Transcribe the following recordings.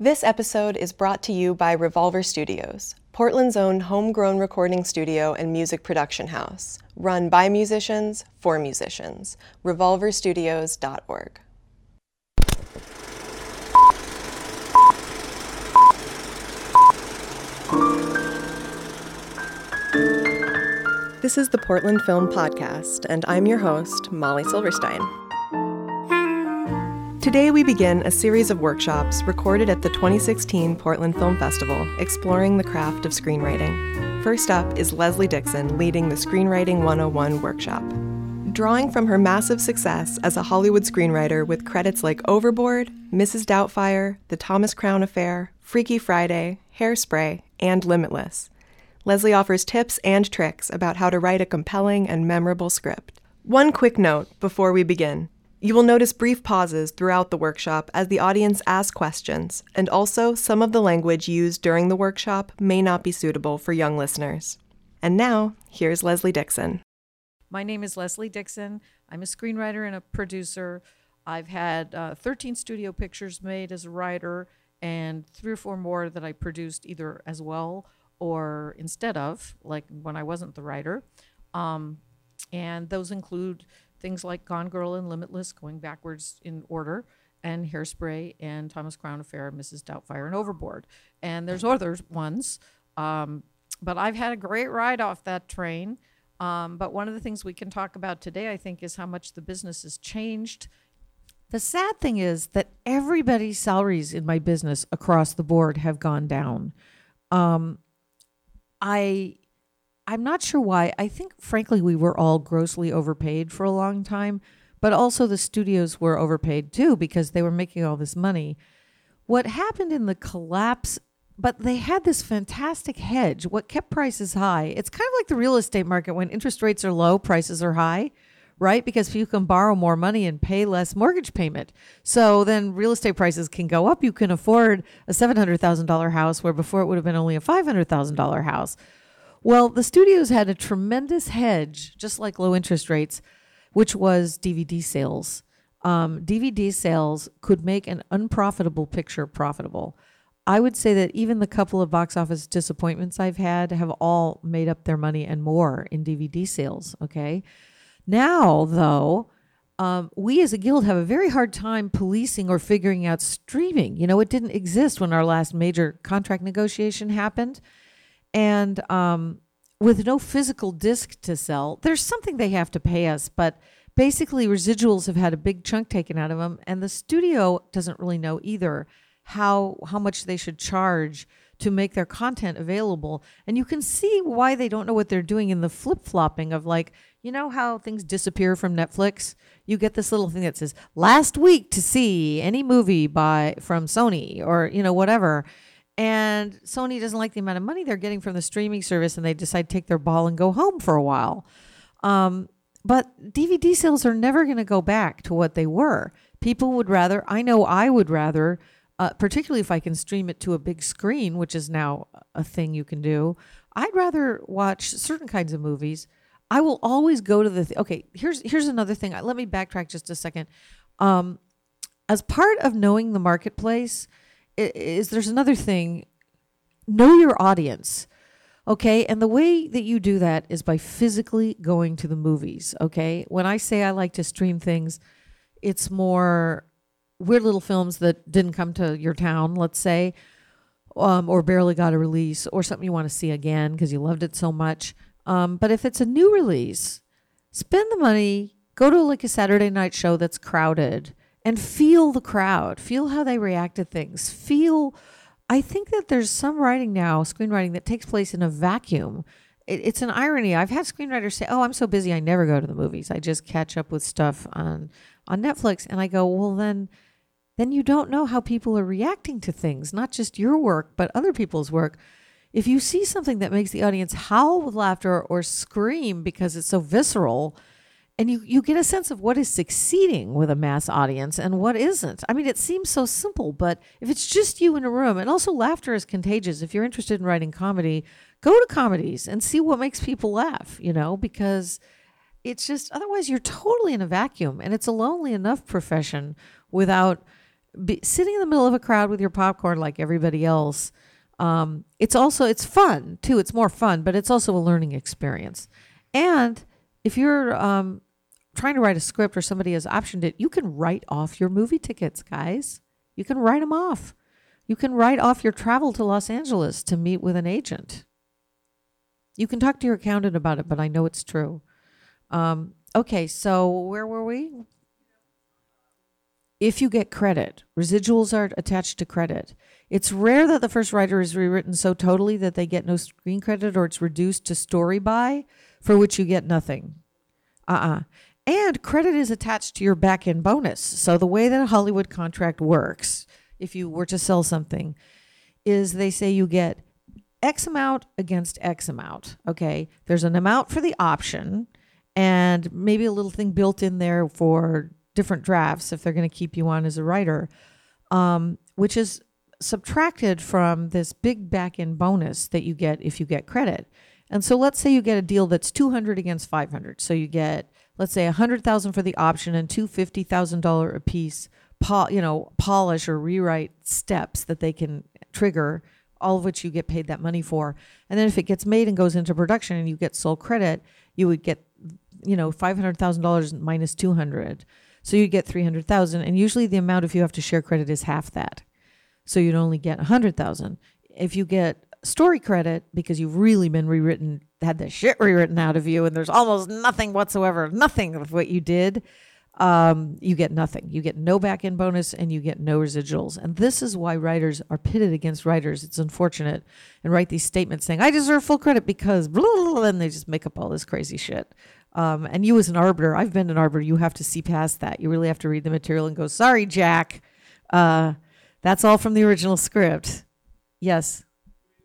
This episode is brought to you by Revolver Studios, Portland's own homegrown recording studio and music production house, run by musicians for musicians. RevolverStudios.org. This is the Portland Film Podcast, and I'm your host, Molly Silverstein. Today, we begin a series of workshops recorded at the 2016 Portland Film Festival exploring the craft of screenwriting. First up is Leslie Dixon leading the Screenwriting 101 workshop. Drawing from her massive success as a Hollywood screenwriter with credits like Overboard, Mrs. Doubtfire, The Thomas Crown Affair, Freaky Friday, Hairspray, and Limitless, Leslie offers tips and tricks about how to write a compelling and memorable script. One quick note before we begin. You will notice brief pauses throughout the workshop as the audience asks questions, and also some of the language used during the workshop may not be suitable for young listeners. And now, here's Leslie Dixon. My name is Leslie Dixon. I'm a screenwriter and a producer. I've had uh, 13 studio pictures made as a writer and three or four more that I produced either as well or instead of, like when I wasn't the writer. Um, and those include things like Gone Girl and Limitless, going backwards in order, and Hairspray and Thomas Crown Affair, Mrs. Doubtfire, and Overboard. And there's other ones. Um, but I've had a great ride off that train. Um, but one of the things we can talk about today, I think, is how much the business has changed. The sad thing is that everybody's salaries in my business across the board have gone down. Um, I I'm not sure why. I think frankly we were all grossly overpaid for a long time, but also the studios were overpaid too because they were making all this money. What happened in the collapse but they had this fantastic hedge. What kept prices high? It's kind of like the real estate market when interest rates are low, prices are high, right? Because you can borrow more money and pay less mortgage payment. So then real estate prices can go up. You can afford a $700,000 house where before it would have been only a $500,000 house. Well, the studios had a tremendous hedge, just like low interest rates, which was DVD sales. Um, DVD sales could make an unprofitable picture profitable. I would say that even the couple of box office disappointments I've had have all made up their money and more in DVD sales. Okay. Now, though, um, we as a guild have a very hard time policing or figuring out streaming. You know, it didn't exist when our last major contract negotiation happened. And um, with no physical disc to sell, there's something they have to pay us, but basically residuals have had a big chunk taken out of them and the studio doesn't really know either how how much they should charge to make their content available. And you can see why they don't know what they're doing in the flip-flopping of like you know how things disappear from Netflix? You get this little thing that says last week to see any movie by from Sony or you know whatever and Sony doesn't like the amount of money they're getting from the streaming service and they decide to take their ball and go home for a while um, but DVD sales are never going to go back to what they were people would rather I know I would rather uh, particularly if I can stream it to a big screen, which is now a thing you can do. I'd rather watch certain kinds of movies. I will always go to the th- okay. Here's here's another thing. Let me backtrack just a second. Um, as part of knowing the marketplace, is there's another thing. Know your audience. Okay. And the way that you do that is by physically going to the movies. Okay. When I say I like to stream things, it's more weird little films that didn't come to your town, let's say, um, or barely got a release, or something you want to see again because you loved it so much. Um, but if it's a new release, spend the money, go to like a Saturday night show that's crowded, and feel the crowd, feel how they react to things, feel. I think that there's some writing now, screenwriting, that takes place in a vacuum. It, it's an irony. I've had screenwriters say, "Oh, I'm so busy, I never go to the movies. I just catch up with stuff on on Netflix." And I go, "Well, then." then you don't know how people are reacting to things, not just your work, but other people's work. If you see something that makes the audience howl with laughter or scream because it's so visceral, and you, you get a sense of what is succeeding with a mass audience and what isn't. I mean, it seems so simple, but if it's just you in a room, and also laughter is contagious. If you're interested in writing comedy, go to comedies and see what makes people laugh, you know, because it's just otherwise you're totally in a vacuum and it's a lonely enough profession without be, sitting in the middle of a crowd with your popcorn like everybody else. Um, it's also it's fun too. It's more fun, but it's also a learning experience. And if you're um, trying to write a script or somebody has optioned it, you can write off your movie tickets, guys. You can write them off. You can write off your travel to Los Angeles to meet with an agent. You can talk to your accountant about it, but I know it's true. Um, okay, so where were we? If you get credit, residuals are attached to credit. It's rare that the first writer is rewritten so totally that they get no screen credit or it's reduced to story by, for which you get nothing. Uh uh And credit is attached to your back end bonus. So the way that a Hollywood contract works, if you were to sell something, is they say you get X amount against X amount. Okay. There's an amount for the option and maybe a little thing built in there for different drafts if they're going to keep you on as a writer, um, which is subtracted from this big back end bonus that you get if you get credit. And so let's say you get a deal that's 200 against 500. So you get, let's say, a 100,000 for the option and two $50,000 a piece, pol- you know, polish or rewrite steps that they can trigger, all of which you get paid that money for. And then if it gets made and goes into production and you get sole credit, you would get, you know, $500,000 minus 200. So you get 300,000 and usually the amount if you have to share credit is half that. So you'd only get a 100,000. If you get story credit because you've really been rewritten, had the shit rewritten out of you and there's almost nothing whatsoever, nothing of what you did, um, you get nothing. You get no back end bonus and you get no residuals. And this is why writers are pitted against writers. It's unfortunate and write these statements saying, I deserve full credit because blah, blah, blah, and they just make up all this crazy shit. Um, and you as an arbiter, I've been an arbiter, you have to see past that. You really have to read the material and go, sorry, Jack. Uh, that's all from the original script. Yes.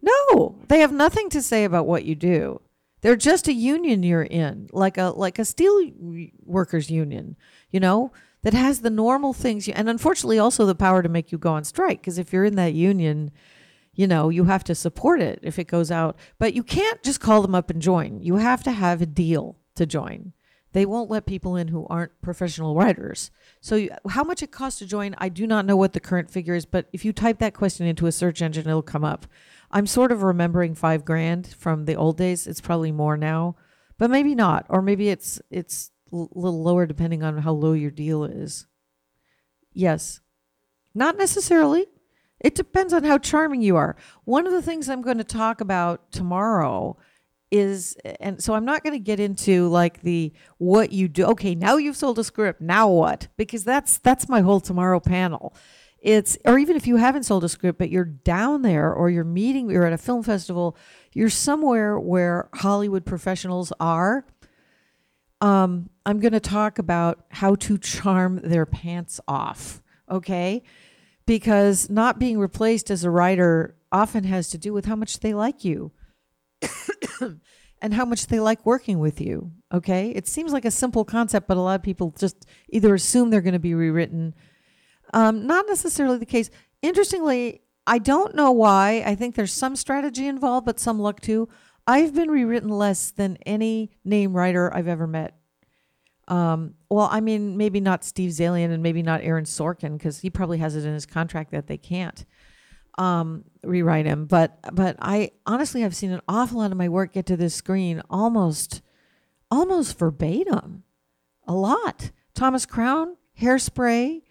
No, they have nothing to say about what you do. They're just a union you're in, like a like a steel workers union, you know, that has the normal things you, and unfortunately also the power to make you go on strike because if you're in that union, you know, you have to support it if it goes out, but you can't just call them up and join. You have to have a deal to join. They won't let people in who aren't professional writers. So, you, how much it costs to join, I do not know what the current figure is, but if you type that question into a search engine, it'll come up. I'm sort of remembering five grand from the old days. It's probably more now, but maybe not, or maybe it's it's a little lower depending on how low your deal is. Yes, not necessarily. It depends on how charming you are. One of the things I'm going to talk about tomorrow is and so I'm not going to get into like the what you do. Okay, now you've sold a script. Now what? Because that's that's my whole tomorrow panel. It's or even if you haven't sold a script but you're down there or you're meeting you're at a film festival, you're somewhere where Hollywood professionals are. Um, I'm going to talk about how to charm their pants off, okay? Because not being replaced as a writer often has to do with how much they like you and how much they like working with you. Okay. It seems like a simple concept, but a lot of people just either assume they're going to be rewritten. Um, not necessarily the case. Interestingly, I don't know why. I think there's some strategy involved, but some luck too. I've been rewritten less than any name writer I've ever met. Um, well, I mean, maybe not Steve Zaillian and maybe not Aaron Sorkin because he probably has it in his contract that they can't um, rewrite him. But but I honestly have seen an awful lot of my work get to this screen almost almost verbatim, a lot. Thomas Crown, Hairspray,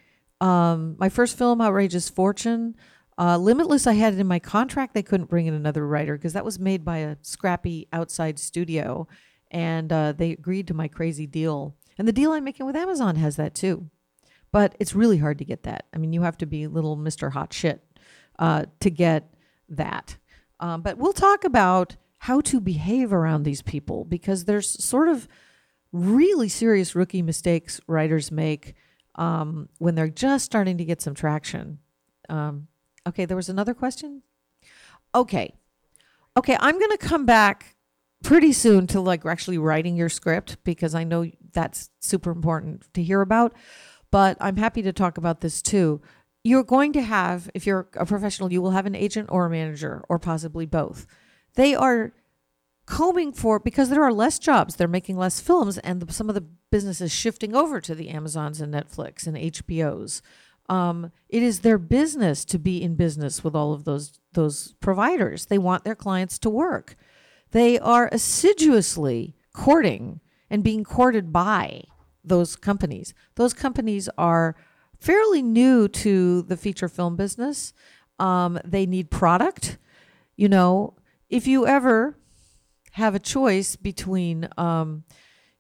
um, my first film, Outrageous Fortune. Uh, Limitless, I had it in my contract. They couldn't bring in another writer because that was made by a scrappy outside studio, and uh, they agreed to my crazy deal. And the deal I'm making with Amazon has that too, but it's really hard to get that. I mean, you have to be little Mister Hot Shit uh, to get that. Um, but we'll talk about how to behave around these people because there's sort of really serious rookie mistakes writers make um, when they're just starting to get some traction. Um, okay, there was another question. Okay, okay, I'm going to come back pretty soon to like actually writing your script because I know that's super important to hear about. But I'm happy to talk about this too you're going to have, if you're a professional, you will have an agent or a manager or possibly both. They are combing for because there are less jobs, they're making less films, and the, some of the business is shifting over to the Amazons and Netflix and HBOs. Um, it is their business to be in business with all of those those providers. They want their clients to work. They are assiduously courting and being courted by those companies. Those companies are fairly new to the feature film business. Um, they need product. You know, if you ever have a choice between, um,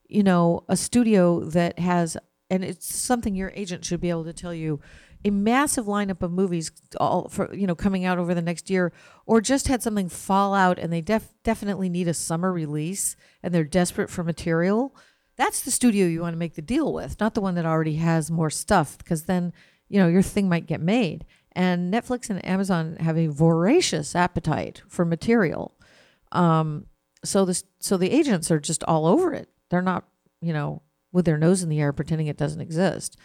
you know, a studio that has, and it's something your agent should be able to tell you, a massive lineup of movies all for you know coming out over the next year, or just had something fall out and they def- definitely need a summer release and they're desperate for material. That's the studio you want to make the deal with, not the one that already has more stuff, because then you know your thing might get made. And Netflix and Amazon have a voracious appetite for material. Um, so this so the agents are just all over it. They're not, you know, with their nose in the air pretending it doesn't exist.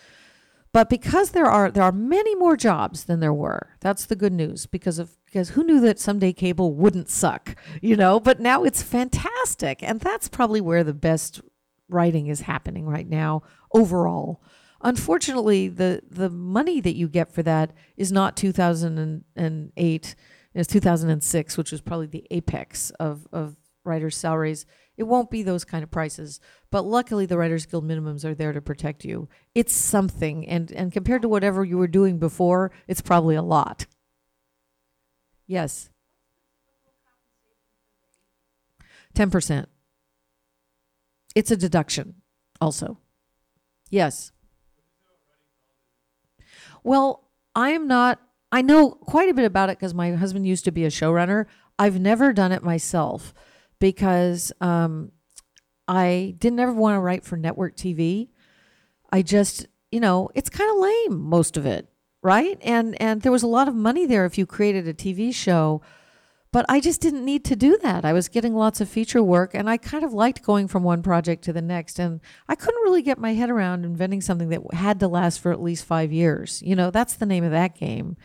But because there are there are many more jobs than there were. That's the good news because of because who knew that someday cable wouldn't suck, you know? But now it's fantastic and that's probably where the best writing is happening right now overall. Unfortunately, the the money that you get for that is not 2008 it's 2006, which was probably the apex of, of writers' salaries. It won't be those kind of prices, but luckily the Writers Guild minimums are there to protect you. It's something, and and compared to whatever you were doing before, it's probably a lot. Yes. Ten percent. It's a deduction, also. Yes. Well, I am not. I know quite a bit about it because my husband used to be a showrunner. I've never done it myself because um, I didn't ever want to write for network TV. I just, you know, it's kind of lame most of it, right? And and there was a lot of money there if you created a TV show, but I just didn't need to do that. I was getting lots of feature work and I kind of liked going from one project to the next and I couldn't really get my head around inventing something that had to last for at least 5 years. You know, that's the name of that game.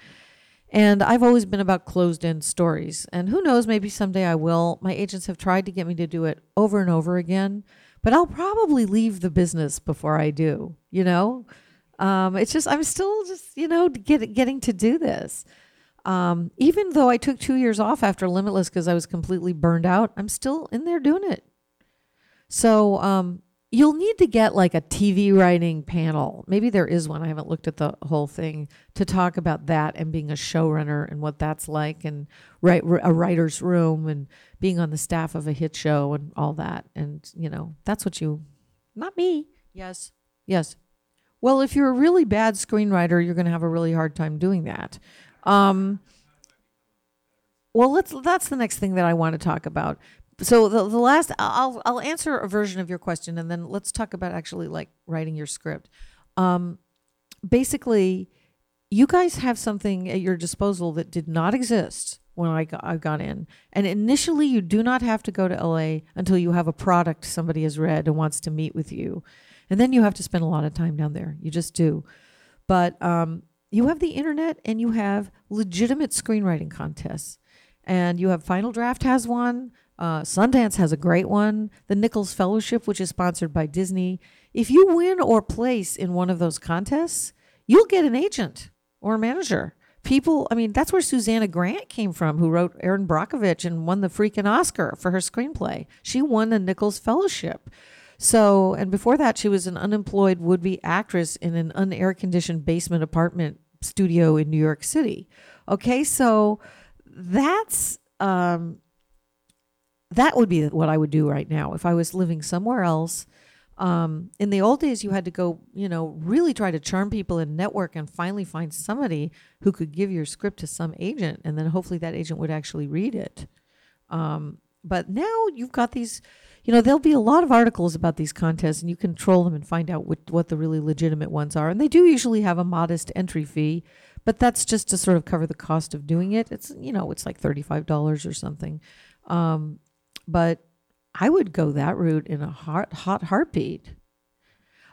And I've always been about closed in stories. And who knows, maybe someday I will. My agents have tried to get me to do it over and over again, but I'll probably leave the business before I do, you know? Um, it's just, I'm still just, you know, get, getting to do this. Um, even though I took two years off after Limitless because I was completely burned out, I'm still in there doing it. So, um, you'll need to get like a TV writing panel. Maybe there is one. I haven't looked at the whole thing to talk about that and being a showrunner and what that's like and write a writer's room and being on the staff of a hit show and all that. And, you know, that's what you, not me. Yes. Yes. Well, if you're a really bad screenwriter, you're going to have a really hard time doing that. Um, well, let's. That's the next thing that I want to talk about so the, the last I'll I'll answer a version of your question and then let's talk about actually like writing your script. Um, basically, you guys have something at your disposal that did not exist when I got, I got in. And initially, you do not have to go to LA until you have a product somebody has read and wants to meet with you, and then you have to spend a lot of time down there. You just do. But um, you have the internet and you have legitimate screenwriting contests, and you have Final Draft has one. Uh, Sundance has a great one. The Nichols Fellowship, which is sponsored by Disney. If you win or place in one of those contests, you'll get an agent or a manager. People, I mean, that's where Susannah Grant came from, who wrote Erin Brockovich and won the freaking Oscar for her screenplay. She won the Nichols Fellowship. So, and before that, she was an unemployed would be actress in an unair conditioned basement apartment studio in New York City. Okay, so that's um, that would be what I would do right now if I was living somewhere else. Um, in the old days, you had to go, you know, really try to charm people and network and finally find somebody who could give your script to some agent, and then hopefully that agent would actually read it. Um, but now you've got these, you know, there'll be a lot of articles about these contests, and you control them and find out what, what the really legitimate ones are. And they do usually have a modest entry fee, but that's just to sort of cover the cost of doing it. It's, you know, it's like $35 or something. Um, but I would go that route in a hot, hot heartbeat.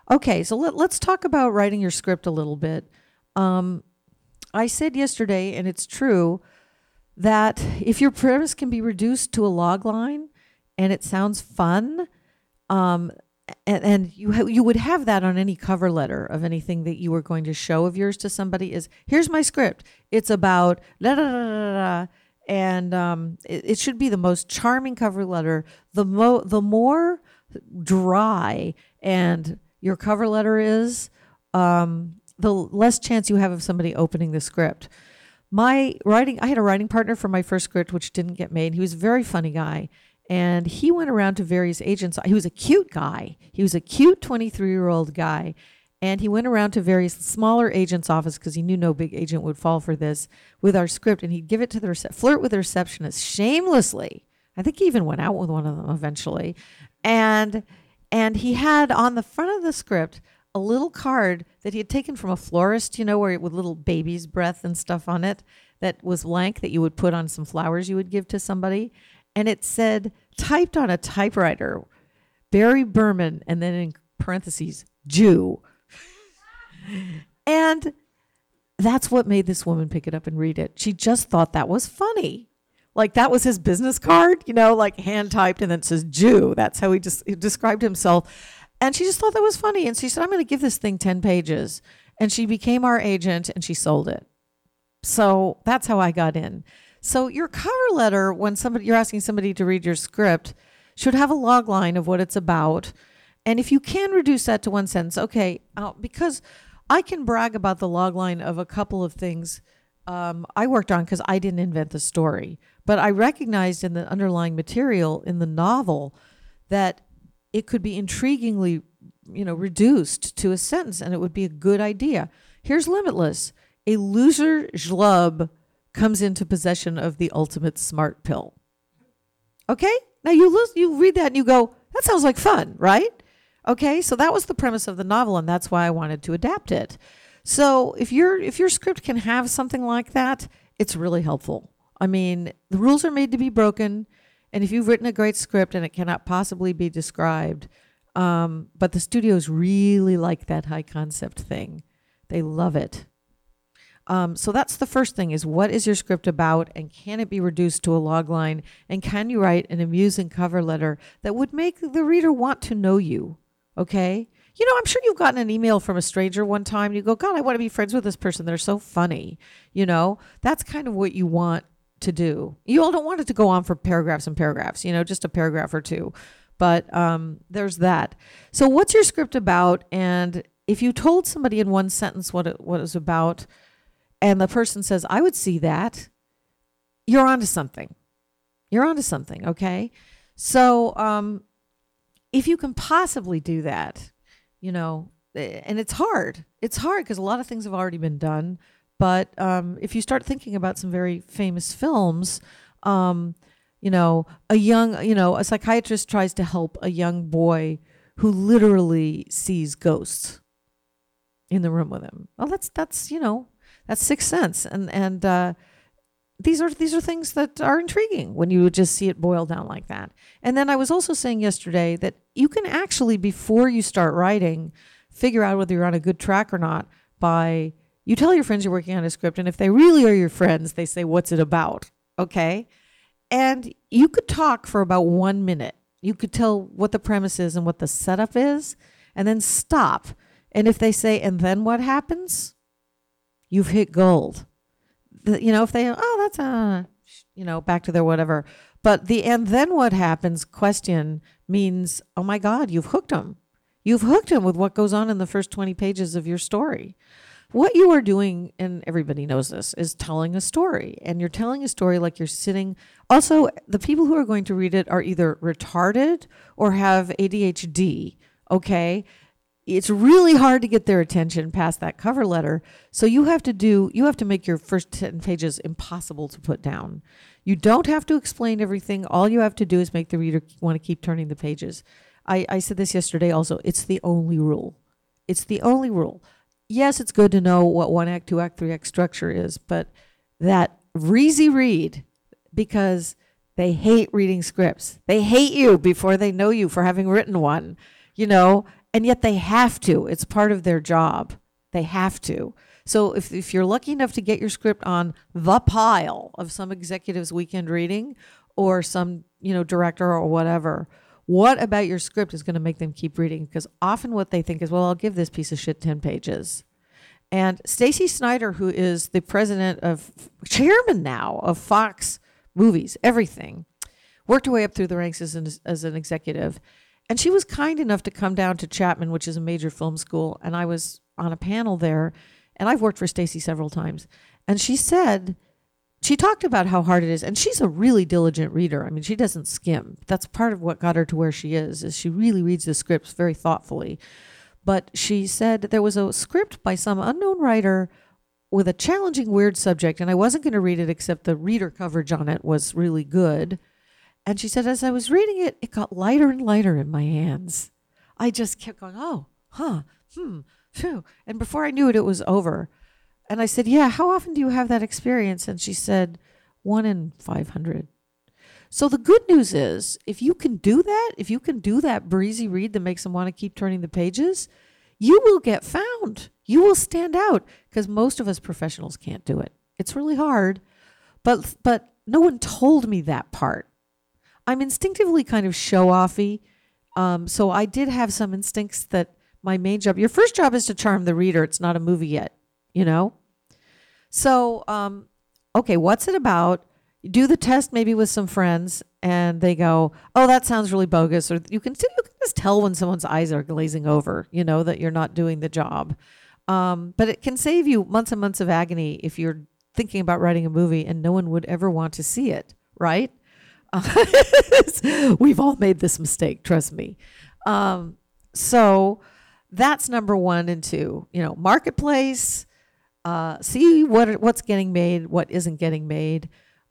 Okay, so let, let's talk about writing your script a little bit. Um, I said yesterday, and it's true, that if your premise can be reduced to a log line and it sounds fun, um, and, and you ha- you would have that on any cover letter of anything that you were going to show of yours to somebody is here's my script it's about da da da da da and um, it, it should be the most charming cover letter the mo the more dry and your cover letter is um, the less chance you have of somebody opening the script. My writing i had a writing partner for my first script which didn't get made. He was a very funny guy. And he went around to various agents. He was a cute guy. He was a cute 23 year old guy and he went around to various smaller agents office because he knew no big agent would fall for this with our script and he'd give it to the rece- flirt with the receptionist shamelessly i think he even went out with one of them eventually and and he had on the front of the script a little card that he had taken from a florist, you know, where with little baby's breath and stuff on it that was blank that you would put on some flowers you would give to somebody. And it said, typed on a typewriter, Barry Berman, and then in parentheses, Jew. And that's what made this woman pick it up and read it. She just thought that was funny. Like that was his business card, you know, like hand typed and then it says Jew. That's how he just he described himself. And she just thought that was funny. And she said, I'm going to give this thing 10 pages. And she became our agent and she sold it. So that's how I got in. So your cover letter, when somebody you're asking somebody to read your script, should have a log line of what it's about. And if you can reduce that to one sentence, okay, uh, because I can brag about the log line of a couple of things um, I worked on because I didn't invent the story, but I recognized in the underlying material in the novel that it could be intriguingly, you know, reduced to a sentence, and it would be a good idea. Here's Limitless: a loser schlub comes into possession of the ultimate smart pill. Okay, now you lose, you read that and you go, that sounds like fun, right? Okay, so that was the premise of the novel, and that's why I wanted to adapt it. So if your if your script can have something like that, it's really helpful. I mean, the rules are made to be broken, and if you've written a great script and it cannot possibly be described, um, but the studios really like that high concept thing, they love it. Um, so that's the first thing: is what is your script about, and can it be reduced to a log line, and can you write an amusing cover letter that would make the reader want to know you? Okay. You know, I'm sure you've gotten an email from a stranger one time you go, God, I want to be friends with this person. They're so funny. You know, that's kind of what you want to do. You all don't want it to go on for paragraphs and paragraphs, you know, just a paragraph or two. But um, there's that. So, what's your script about? And if you told somebody in one sentence what it, what it was about, and the person says, I would see that, you're onto something. You're onto something, okay? So, um, if you can possibly do that, you know, eh, and it's hard. It's hard because a lot of things have already been done. But um, if you start thinking about some very famous films, um, you know, a young, you know, a psychiatrist tries to help a young boy who literally sees ghosts in the room with him. Well, that's that's you know, that's sixth sense, and and uh, these are these are things that are intriguing when you just see it boiled down like that. And then I was also saying yesterday that you can actually before you start writing figure out whether you're on a good track or not by you tell your friends you're working on a script and if they really are your friends they say what's it about? Okay? And you could talk for about 1 minute. You could tell what the premise is and what the setup is and then stop. And if they say and then what happens? You've hit gold you know, if they, oh, that's uh, a, you know, back to their whatever. But the and then what happens question means, oh my God, you've hooked them. You've hooked them with what goes on in the first 20 pages of your story. What you are doing, and everybody knows this, is telling a story. And you're telling a story like you're sitting. Also, the people who are going to read it are either retarded or have ADHD. Okay it's really hard to get their attention past that cover letter. So you have to do you have to make your first 10 pages impossible to put down. You don't have to explain everything. All you have to do is make the reader want to keep turning the pages. I, I said this yesterday also. It's the only rule. It's the only rule. Yes, it's good to know what one act, two act, three act structure is, but that breezy read because they hate reading scripts. They hate you before they know you for having written one, you know, and yet they have to. It's part of their job. They have to. So if, if you're lucky enough to get your script on the pile of some executive's weekend reading or some, you know, director or whatever, What about your script is going to make them keep reading? Because often what they think is, well, I'll give this piece of shit 10 pages. And Stacey Snider, who is the president of, chairman now of Fox Movies, everything, worked her way up through the ranks as an, as an executive. And she was kind enough to come down to Chapman, which is a major film school. And I was on a panel there. And I've worked for Stacey several times. And she said, she talked about how hard it is. And she's a really diligent reader. I mean, she doesn't skim. That's part of what got her to where she is, is she really reads the scripts very thoughtfully. But she said there was a script by some unknown writer with a challenging, weird subject. And I wasn't going to read it except the reader coverage on it was really good. And she said, as I was reading it, it got lighter and lighter in my hands. I just kept going, oh, huh, hmm, phew. And before I knew it, it was over. And I said, yeah, how often do you have that experience? And she said, one in 500. So the good news is, if you can do that, if you can do that breezy read that makes them want to keep turning the pages, you will get found. You will stand out because most of us professionals can't do it. It's really hard. But but no one told me that part. I'm instinctively kind of show offy. Um, so I did have some instincts that my main job, your first job is to charm the reader. It's not a movie yet, you know? So, um, okay, what's it about? You do the test maybe with some friends and they go, oh, that sounds really bogus. Or you can, you can just tell when someone's eyes are glazing over, you know, that you're not doing the job. Um, but it can save you months and months of agony if you're thinking about writing a movie and no one would ever want to see it, right? We've all made this mistake, trust me. Um, so that's number one and two. You know, marketplace. Uh, see what what's getting made, what isn't getting made.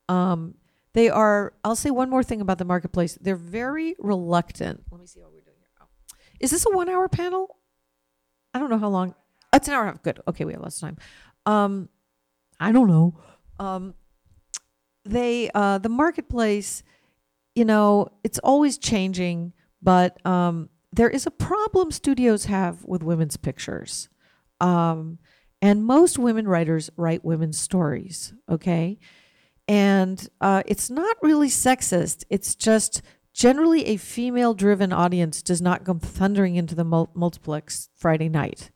Um, they are. I'll say one more thing about the marketplace. They're very reluctant. Let me see what we're doing here. Oh. Is this a one-hour panel? I don't know how long. It's an hour and a half. Good. Okay, we have lots of time. Um, I don't know. Um, they uh, the marketplace. You know, it's always changing, but um, there is a problem studios have with women's pictures. Um, and most women writers write women's stories. Okay. And uh, it's not really sexist. It's just generally a female driven audience does not come thundering into the mul- multiplex Friday night.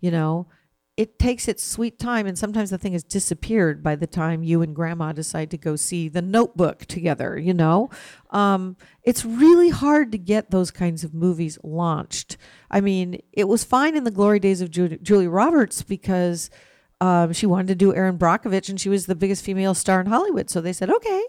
You know, it takes its sweet time, and sometimes the thing has disappeared by the time you and grandma decide to go see the notebook together. You know, um, it's really hard to get those kinds of movies launched. I mean, it was fine in the glory days of Ju- Julia Roberts because um, she wanted to do Erin Brockovich, and she was the biggest female star in Hollywood. So they said, okay.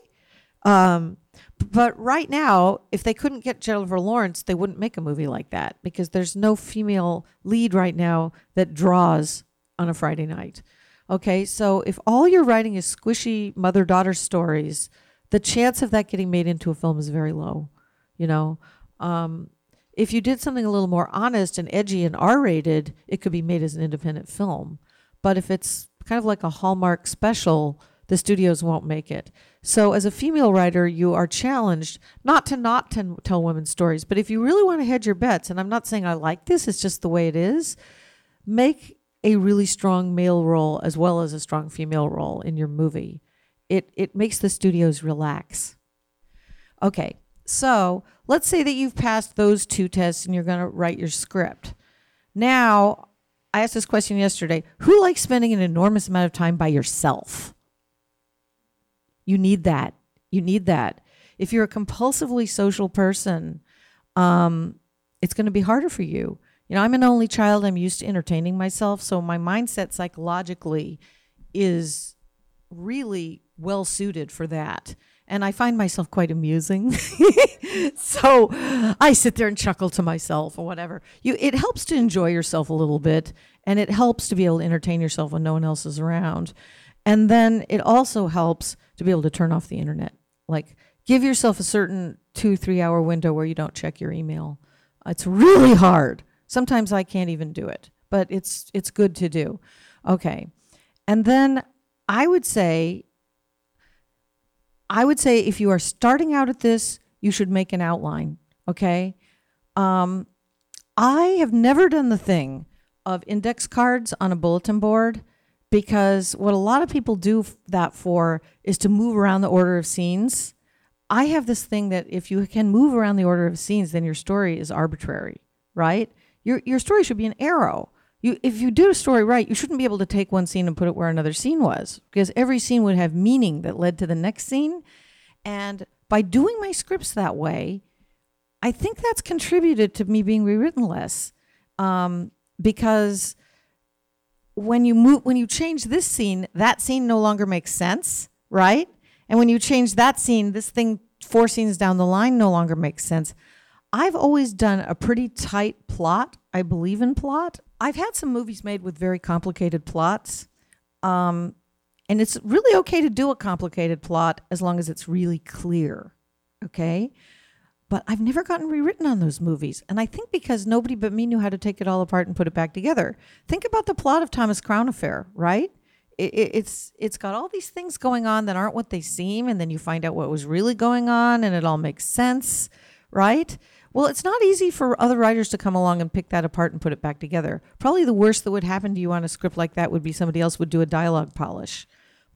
Um, but right now, if they couldn't get Jennifer Lawrence, they wouldn't make a movie like that because there's no female lead right now that draws on a Friday night. Okay, so if all you're writing is squishy mother daughter stories, the chance of that getting made into a film is very low. You know, um, if you did something a little more honest and edgy and R rated, it could be made as an independent film. But if it's kind of like a Hallmark special, the studios won't make it. So, as a female writer, you are challenged not to not tell women's stories, but if you really want to hedge your bets, and I'm not saying I like this, it's just the way it is, make a really strong male role as well as a strong female role in your movie. It, it makes the studios relax. Okay, so let's say that you've passed those two tests and you're going to write your script. Now, I asked this question yesterday. Who likes spending an enormous amount of time by yourself? You need that. You need that. If you're a compulsively social person, um, it's going to be harder for you. You know, I'm an only child. I'm used to entertaining myself. So my mindset psychologically is really well suited for that and I find myself quite amusing. so I sit there and chuckle to myself or whatever. You, it helps to enjoy yourself a little bit, and it helps to be able to entertain yourself when no one else is around. And then it also helps to be able to turn off the internet. Like give yourself a certain two, three hour window where you don't check your email. It's really hard. Sometimes I can't even do it, but it's it's good to do. Okay. And then I would say I would say if you are starting out at this, you should make an outline. Okay. Um, I have never done the thing of index cards on a bulletin board because what a lot of people do that for is to move around the order of scenes. I have this thing that if you can move around the order of scenes, then your story is arbitrary, right? Your your story should be an arrow. You if you do a story right, you shouldn't be able to take one scene and put it where another scene was because every scene would have meaning that led to the next scene. And by doing my scripts that way, I think that's contributed to me being rewritten less. Um, because when you move when you change this scene, that scene no longer makes sense, right? And when you change that scene, this thing four scenes down the line no longer makes sense. I've always done a pretty tight plot. I believe in plot. I've had some movies made with very complicated plots. Um, and it's really okay to do a complicated plot as long as it's really clear. Okay. But I've never gotten rewritten on those movies. And I think because nobody but me knew how to take it all apart and put it back together. Think about the plot of Thomas Crown Affair, right? It, it, it's it's got all these things going on that aren't what they seem, and then you find out what was really going on, and it all makes sense, right? Well, it's not easy for other writers to come along and pick that apart and put it back together. Probably the worst that would happen to you on a script like that would be somebody else would do a dialogue polish.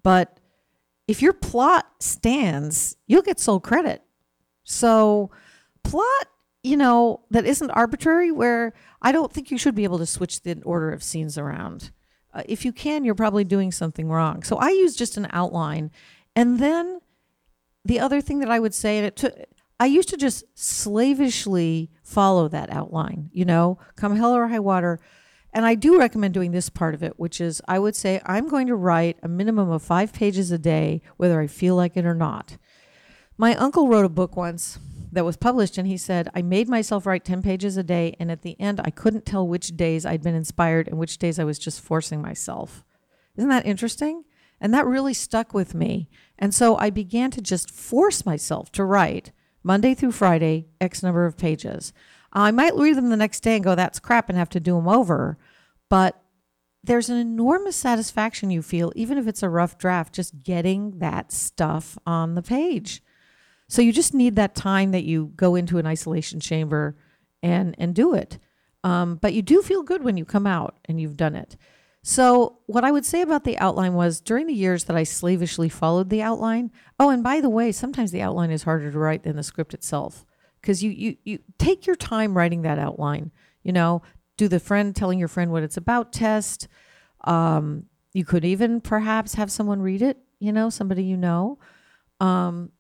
But if your plot stands, you'll get sole credit. So, plot, you know, that isn't arbitrary, where I don't think you should be able to switch the order of scenes around. Uh, if you can, you're probably doing something wrong. So, I use just an outline. And then the other thing that I would say, and it took, I used to just slavishly follow that outline, you know, come hell or high water. And I do recommend doing this part of it, which is I would say I'm going to write a minimum of five pages a day, whether I feel like it or not. My uncle wrote a book once that was published, and he said, I made myself write 10 pages a day, and at the end, I couldn't tell which days I'd been inspired and which days I was just forcing myself. Isn't that interesting? And that really stuck with me. And so I began to just force myself to write Monday through Friday, X number of pages. I might read them the next day and go, that's crap, and have to do them over. But there's an enormous satisfaction you feel, even if it's a rough draft, just getting that stuff on the page. So you just need that time that you go into an isolation chamber and and do it. Um, but you do feel good when you come out and you've done it. So what I would say about the outline was during the years that I slavishly followed the outline. Oh, and by the way, sometimes the outline is harder to write than the script itself because you you you take your time writing that outline. You know, do the friend telling your friend what it's about test. Um, you could even perhaps have someone read it. You know, somebody you know, um,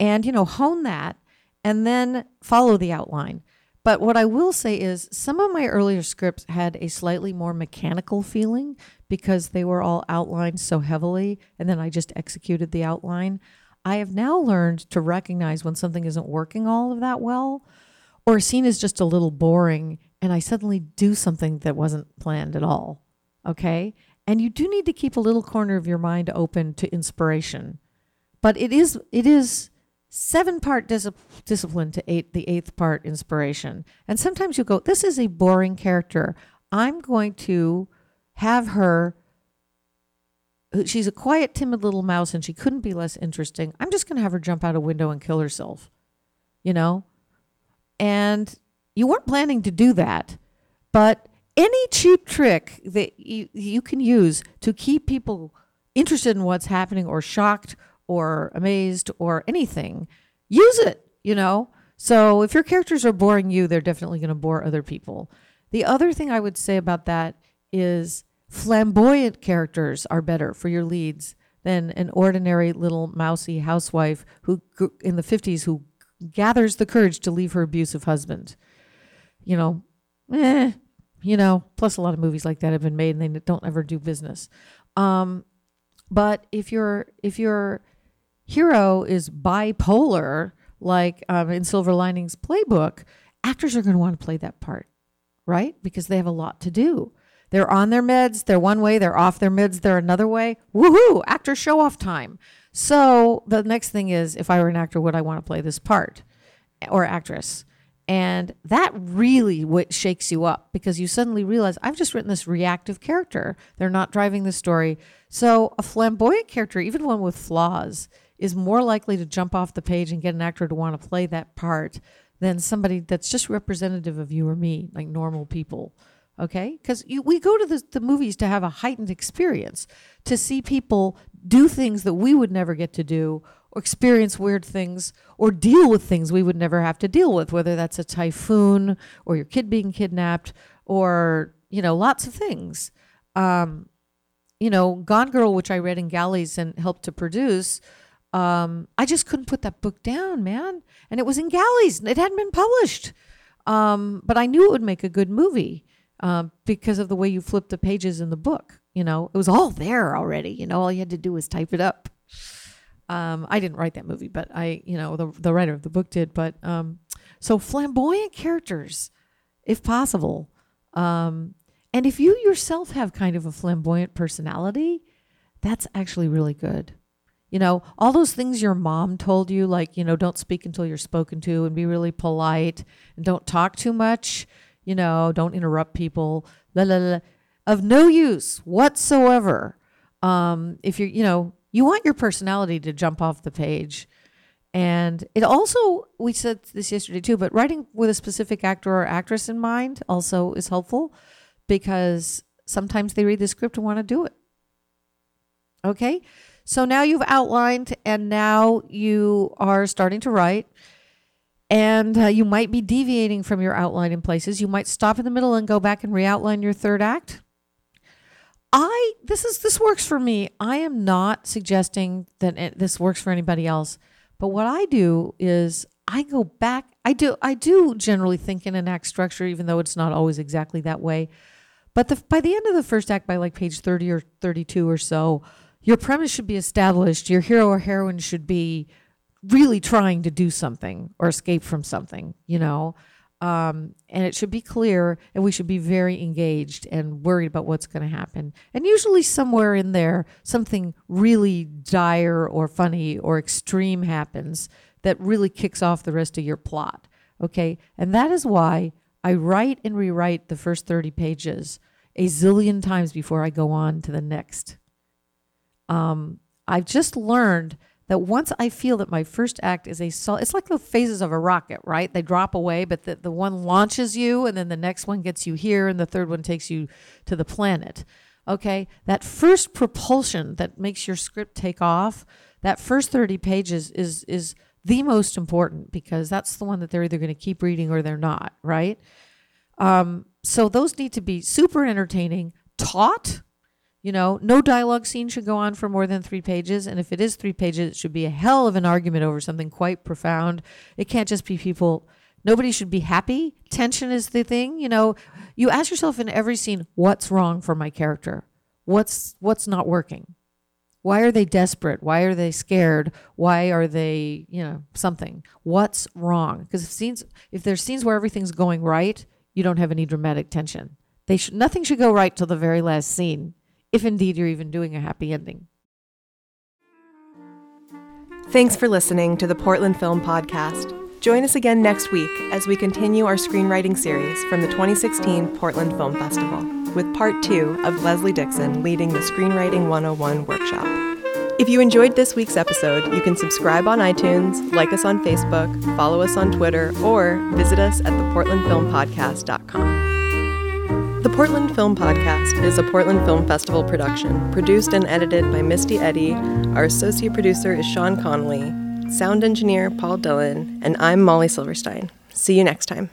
and you know hone that, and then follow the outline. But what I will say is some of my earlier scripts had a slightly more mechanical feeling because they were all outlined so heavily and then I just executed the outline. I have now learned to recognize when something isn't working all of that well or a scene is just a little boring and I suddenly do something that wasn't planned at all. Okay? And you do need to keep a little corner of your mind open to inspiration. But it is it is seven part dis- discipline to eight the eighth part inspiration. And sometimes you go this is a boring character. I'm going to have her uh, she's a quiet timid little mouse and she couldn't be less interesting. I'm just going to have her jump out a window and kill herself you know? And you weren't planning to do that but any cheap trick that you, you can use to keep people interested in what's happening or shocked or amazed or anything, use it, you know? So if your characters are boring you, they're definitely going to bore other people. The other thing I would say about that is flamboyant characters are better for your leads than an ordinary little mousy housewife who in the 50s who gathers the courage to leave her abusive husband. You know, eh, you know, plus a lot of movies like that have been made and they don't ever do business. Um, but if you're if you're hero is bipolar, like um, in Silver Linings Playbook, actors are going to want to play that part, right? Because they have a lot to do. They're on their meds, they're one way, they're off their meds, they're another way. Woohoo, actor show off time. So the next thing is if I were an actor, would I want to play this part or actress? And that really what shakes you up because you suddenly realize I've just written this reactive character. They're not driving the story. So a flamboyant character, even one with flaws, is more likely to jump off the page and get an actor to want to play that part than somebody that's just representative of you or me, like normal people. Okay? Because we go to the, the movies to have a heightened experience, to see people do things that we would never get to do, or experience weird things or deal with things we would never have to deal with, whether that's a typhoon or your kid being kidnapped or, you know, lots of things. Um, you know, Gone Girl, which I read in Galleys and helped to produce, um, I just couldn't put that book down, man. And it was in Galleys. It hadn't been published. Um, but I knew it would make a good movie um, because of the way you flip the pages in the book. You know, it was all there already. You know, all you had to do was type it up. Um, I didn't write that movie, but I, you know, the the writer of the book did. But um, so flamboyant characters, if possible, um, and if you yourself have kind of a flamboyant personality, that's actually really good. You know, all those things your mom told you, like, you know, don't speak until you're spoken to and be really polite and don't talk too much, you know, don't interrupt people, la, la, la, of no use whatsoever. Um, if you're, you know, you want your personality to jump off the page. And it also, we said this yesterday too, but writing with a specific actor or actress in mind also is helpful because sometimes they read the script and want to do it. Okay? So now you've outlined and now you are starting to write. And uh, you might be deviating from your outline in places. You might stop in the middle and go back and re-outline your third act. I this is this works for me. I am not suggesting that it, this works for anybody else. But what I do is I go back. I do I do generally think in an act structure, even though it's not always exactly that way. But the, by the end of the first act, by like page thirty or thirty-two or so, your premise should be established. Your hero or heroine should be really trying to do something or escape from something. You know um, and it should be clear and we should be very engaged and worried about what's going to happen and usually somewhere in there something really dire or funny or extreme happens that really kicks off the rest of your plot okay and that is why i write and rewrite the first 30 pages a zillion times before i go on to the next um, i've just learned that once I feel that my first act is a solid, it's like the phases of a rocket, right? They drop away, but the, the one launches you, and then the next one gets you here, and the third one takes you to the planet. Okay, that first propulsion that makes your script take off, that first 30 pages is is the most important because that's the one that they're either going to keep reading or they're not, right? Um, so those need to be super entertaining, taut you know, no dialogue scene should go on for more than three pages. And if it is three pages, it should be a hell of an argument over something quite profound. It can't just be people, nobody should be happy. Tension is the thing. You know, you ask yourself in every scene, what's wrong for my character? What's, what's not working? Why are they desperate? Why are they scared? Why are they, you know, something? What's wrong? Because if scenes, if there's scenes where everything's going right, you don't have any dramatic tension. They nothing should go right till the very last scene if indeed you're even doing a happy ending. Thanks for listening to the Portland Film Podcast. Join us again next week as we continue our screenwriting series from the 2016 Portland Film Festival, with part two of Leslie Dixon leading the Screenwriting 101 workshop. If you enjoyed this week's episode, you can subscribe on iTunes, like us on Facebook, follow us on Twitter, or visit us at theportlandfilmpodcast.com. The Portland Film Podcast is a Portland Film Festival production, produced and edited by Misty Eddy. Our associate producer is Sean Connolly, sound engineer Paul Dillon, and I'm Molly Silverstein. See you next time.